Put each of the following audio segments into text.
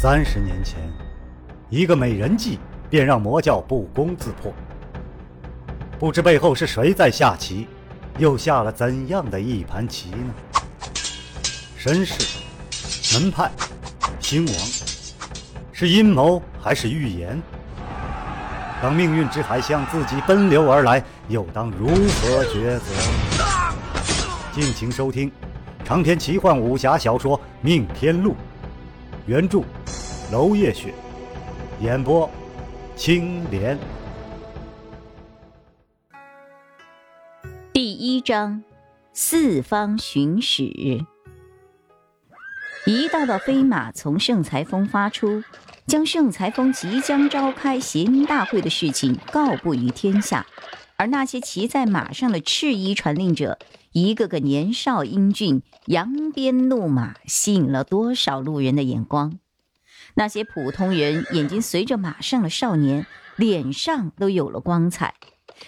三十年前，一个美人计便让魔教不攻自破。不知背后是谁在下棋，又下了怎样的一盘棋呢？身世、门派、兴亡，是阴谋还是预言？当命运之海向自己奔流而来，又当如何抉择？敬请收听长篇奇幻武侠小说《命天录》，原著娄烨雪，演播青莲。第一章：四方巡使。一道道飞马从圣裁峰发出。将圣裁峰即将召开协音大会的事情告布于天下，而那些骑在马上的赤衣传令者，一个个年少英俊，扬鞭怒马，吸引了多少路人的眼光。那些普通人眼睛随着马上的少年，脸上都有了光彩，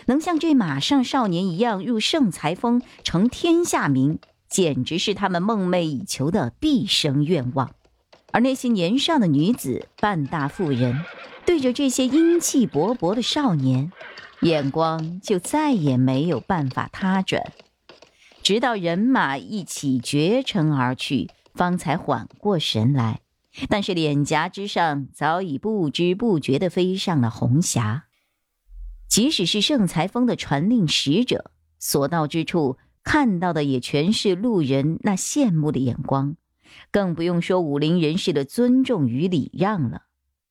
能像这马上少年一样入圣裁峰，成天下名，简直是他们梦寐以求的毕生愿望。而那些年少的女子、半大妇人，对着这些英气勃勃的少年，眼光就再也没有办法他转，直到人马一起绝尘而去，方才缓过神来。但是脸颊之上早已不知不觉地飞上了红霞。即使是盛才峰的传令使者，所到之处看到的也全是路人那羡慕的眼光。更不用说武林人士的尊重与礼让了，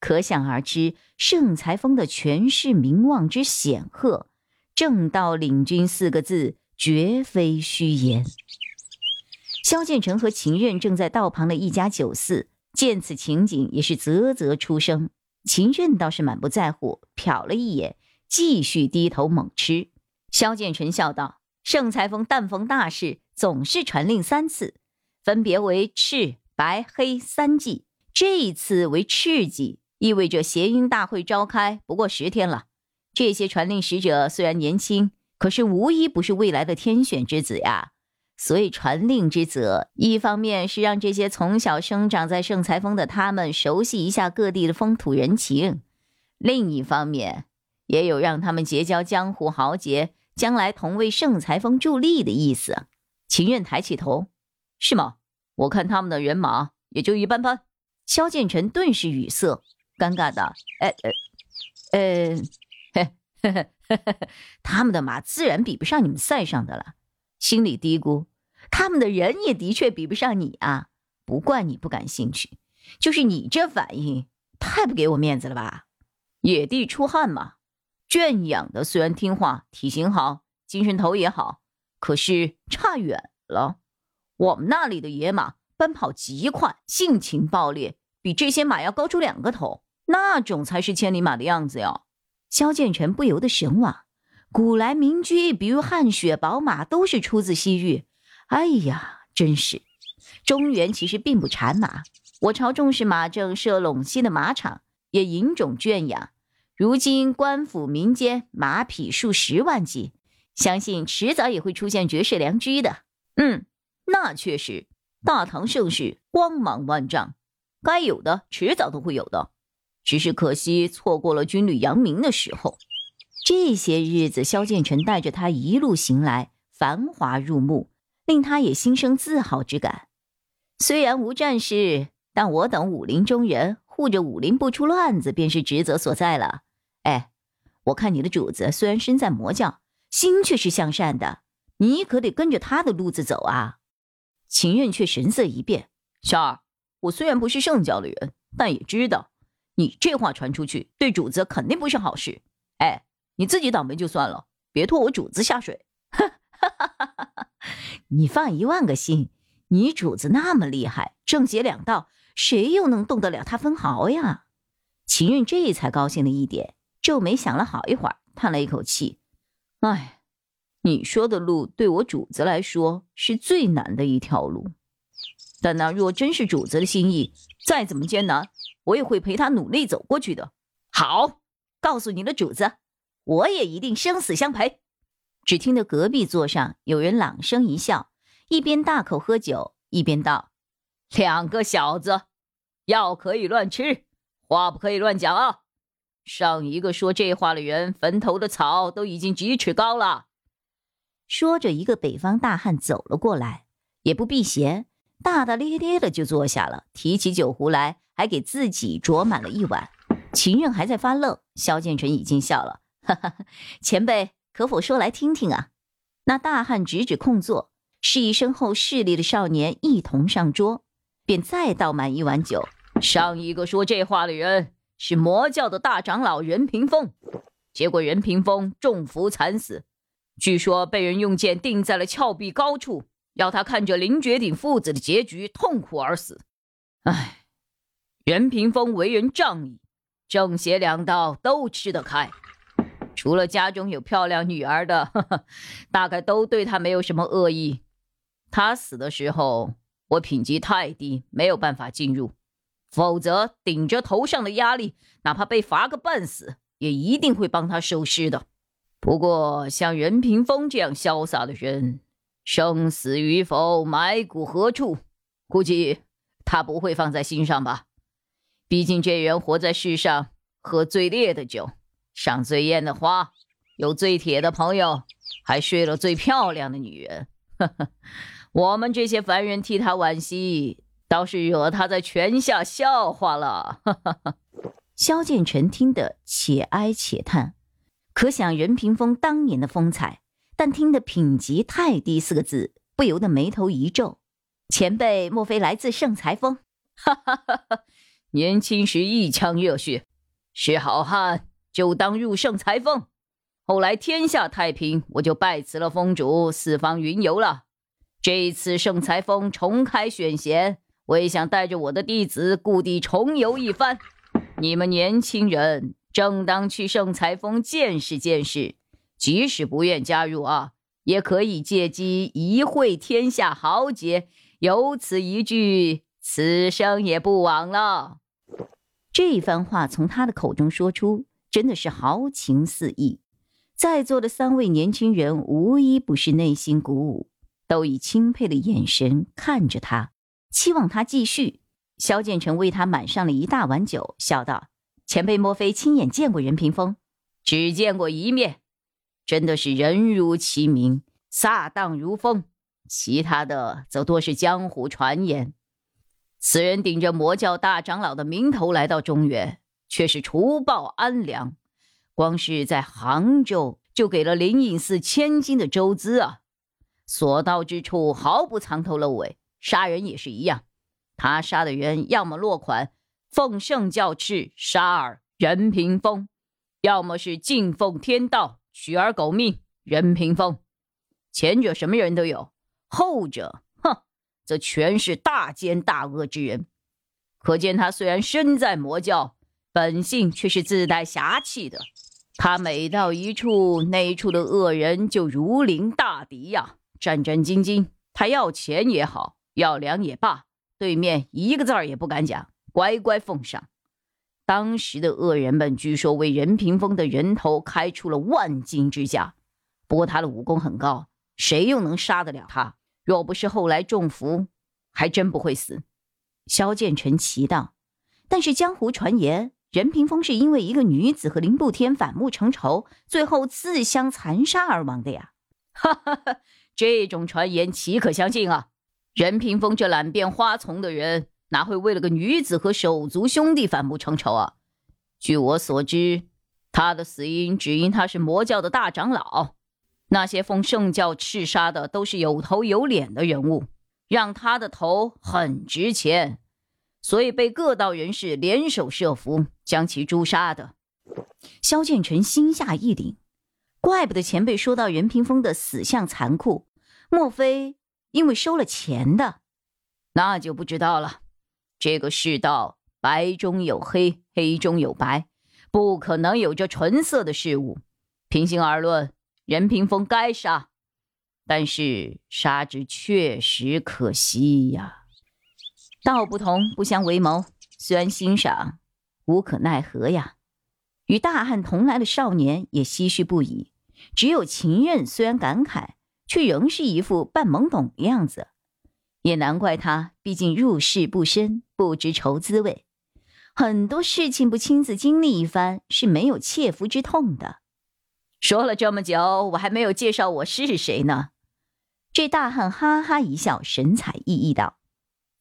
可想而知，盛才峰的权势名望之显赫，正道领军四个字绝非虚言。萧建成和秦任正在道旁的一家酒肆，见此情景，也是啧啧出声。秦任倒是满不在乎，瞟了一眼，继续低头猛吃。萧建成笑道：“盛裁缝但逢大事，总是传令三次。”分别为赤、白、黑三季，这一次为赤季，意味着谐音大会召开不过十天了。这些传令使者虽然年轻，可是无一不是未来的天选之子呀。所以传令之责，一方面是让这些从小生长在盛才峰的他们熟悉一下各地的风土人情；另一方面，也有让他们结交江湖豪杰，将来同为盛才峰助力的意思。秦任抬起头。是吗？我看他们的人马也就一般般。萧建成顿时语塞，尴尬的，哎呃，呃，嘿，嘿嘿嘿嘿，他们的马自然比不上你们赛上的了。心里嘀咕，他们的人也的确比不上你啊。不怪你不感兴趣，就是你这反应太不给我面子了吧？野地出汗嘛，圈养的虽然听话，体型好，精神头也好，可是差远了。我们那里的野马奔跑极快，性情暴烈，比这些马要高出两个头，那种才是千里马的样子哟。萧建成不由得神往，古来名驹，比如汗血宝马，都是出自西域。哎呀，真是！中原其实并不产马，我朝重视马政，设陇西的马场，也引种圈养。如今官府民间马匹数十万计，相信迟早也会出现绝世良驹的。嗯。那确实，大唐盛世光芒万丈，该有的迟早都会有的，只是可惜错过了军旅扬名的时候。这些日子，萧建成带着他一路行来，繁华入目，令他也心生自豪之感。虽然无战事，但我等武林中人护着武林不出乱子，便是职责所在了。哎，我看你的主子虽然身在魔教，心却是向善的，你可得跟着他的路子走啊。秦任却神色一变：“小儿，我虽然不是圣教的人，但也知道，你这话传出去，对主子肯定不是好事。哎，你自己倒霉就算了，别拖我主子下水。”“你放一万个心，你主子那么厉害，正邪两道，谁又能动得了他分毫呀？”秦韵这才高兴了一点，皱眉想了好一会儿，叹了一口气：“哎。”你说的路对我主子来说是最难的一条路，但那若真是主子的心意，再怎么艰难，我也会陪他努力走过去的。好，告诉你的主子，我也一定生死相陪。只听得隔壁座上有人朗声一笑，一边大口喝酒，一边道：“两个小子，药可以乱吃，话不可以乱讲啊！上一个说这话的人，坟头的草都已经几尺高了。说着，一个北方大汉走了过来，也不避嫌，大大咧咧的就坐下了，提起酒壶来，还给自己酌满了一碗。秦任还在发愣，萧剑尘已经笑了，哈哈，前辈可否说来听听啊？那大汉指指空座，示意身后势力的少年一同上桌，便再倒满一碗酒。上一个说这话的人是魔教的大长老任屏风，结果任屏风中伏惨死，据说被人用剑钉在了峭壁高处，要他看着林绝顶父子的结局痛苦而死。唉，任屏风为人仗义。正邪两道都吃得开，除了家中有漂亮女儿的，呵呵，大概都对他没有什么恶意。他死的时候，我品级太低，没有办法进入，否则顶着头上的压力，哪怕被罚个半死，也一定会帮他收尸的。不过像任屏风这样潇洒的人，生死与否，埋骨何处，估计他不会放在心上吧。毕竟这人活在世上，喝最烈的酒，赏最艳的花，有最铁的朋友，还睡了最漂亮的女人。呵呵，我们这些凡人替他惋惜，倒是惹他在泉下笑话了。哈哈哈。萧剑尘听得且哀且叹，可想任屏风当年的风采，但听得品级太低四个字，不由得眉头一皱。前辈莫非来自圣裁峰？哈哈哈哈。年轻时一腔热血，是好汉就当入圣裁缝。后来天下太平，我就拜辞了封主，四方云游了。这一次圣裁缝重开选贤，我也想带着我的弟子故地重游一番。你们年轻人正当去圣裁缝见识见识，即使不愿加入啊，也可以借机一会天下豪杰，有此一聚。此生也不枉了。这一番话从他的口中说出，真的是豪情四溢。在座的三位年轻人无一不是内心鼓舞，都以钦佩的眼神看着他，期望他继续。萧剑成为他满上了一大碗酒，笑道：“前辈莫非亲眼见过任屏风？只见过一面，真的是人如其名，飒荡如风。其他的则多是江湖传言。”此人顶着魔教大长老的名头来到中原，却是除暴安良，光是在杭州就给了灵隐寺千金的周资啊！所到之处毫不藏头露尾，杀人也是一样。他杀的人要么落款“奉圣教敕杀尔任屏风”，要么是敬奉天道取而狗命任屏风。前者什么人都有，后者。哼则全是大奸大恶之人，可见他虽然身在魔教，本性却是自带侠气的。他每到一处，那一处的恶人就如临大敌呀，战战兢兢。他要钱也好，要粮也罢，对面一个字儿也不敢讲，乖乖奉上。当时的恶人们据说为任屏风的人头开出了万金之价，不过他的武功很高，谁又能杀得了他？若不是后来中伏，还真不会死。萧剑尘奇道：“但是江湖传言，任屏风是因为一个女子和林不天反目成仇，最后自相残杀而亡的呀！” 哈哈哈，这种传言岂可相信啊？任屏风这懒变花丛的人，哪会为了个女子和手足兄弟反目成仇啊？据我所知，他的死因只因他是魔教的大长老。那些奉圣教赤杀的都是有头有脸的人物，让他的头很值钱，所以被各道人士联手设伏将其诛杀的。萧剑尘心下一凛，怪不得前辈说到任屏风的死相残酷，莫非因为收了钱的？那就不知道了。这个世道白中有黑，黑中有白，不可能有这纯色的事物。平心而论。任屏风该杀，但是杀之确实可惜呀。道不同不相为谋，虽然欣赏，无可奈何呀。与大汉同来的少年也唏嘘不已，只有秦任虽然感慨，却仍是一副半懵懂的样子。也难怪他，毕竟入世不深，不知愁滋味。很多事情不亲自经历一番是没有切肤之痛的。说了这么久，我还没有介绍我是谁呢。这大汉哈哈一笑，神采奕奕道：“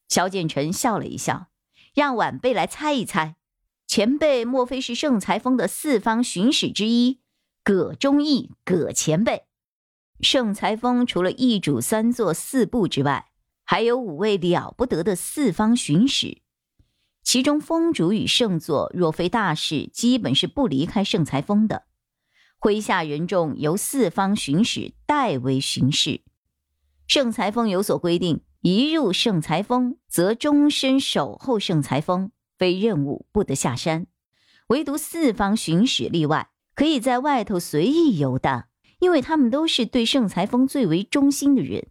萧剑尘笑了一笑，让晚辈来猜一猜，前辈莫非是盛才峰的四方巡使之一，葛忠义，葛前辈？盛才峰除了一主三座四部之外，还有五位了不得的四方巡使，其中风主与圣座若非大事，基本是不离开盛才峰的。麾下人众由四方巡使代为巡视。盛才峰有所规定，一入圣裁峰，则终身守候圣裁峰，非任务不得下山。唯独四方巡使例外，可以在外头随意游荡，因为他们都是对圣裁峰最为忠心的人，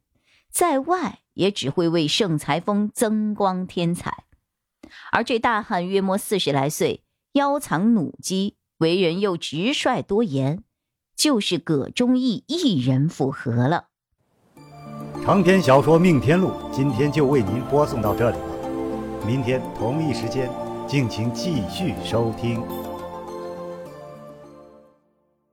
在外也只会为圣裁峰增光添彩。而这大汉约莫四十来岁，腰藏弩机，为人又直率多言，就是葛忠义一人符合了。长篇小说《命天录》今天就为您播送到这里了，明天同一时间，敬请继续收听。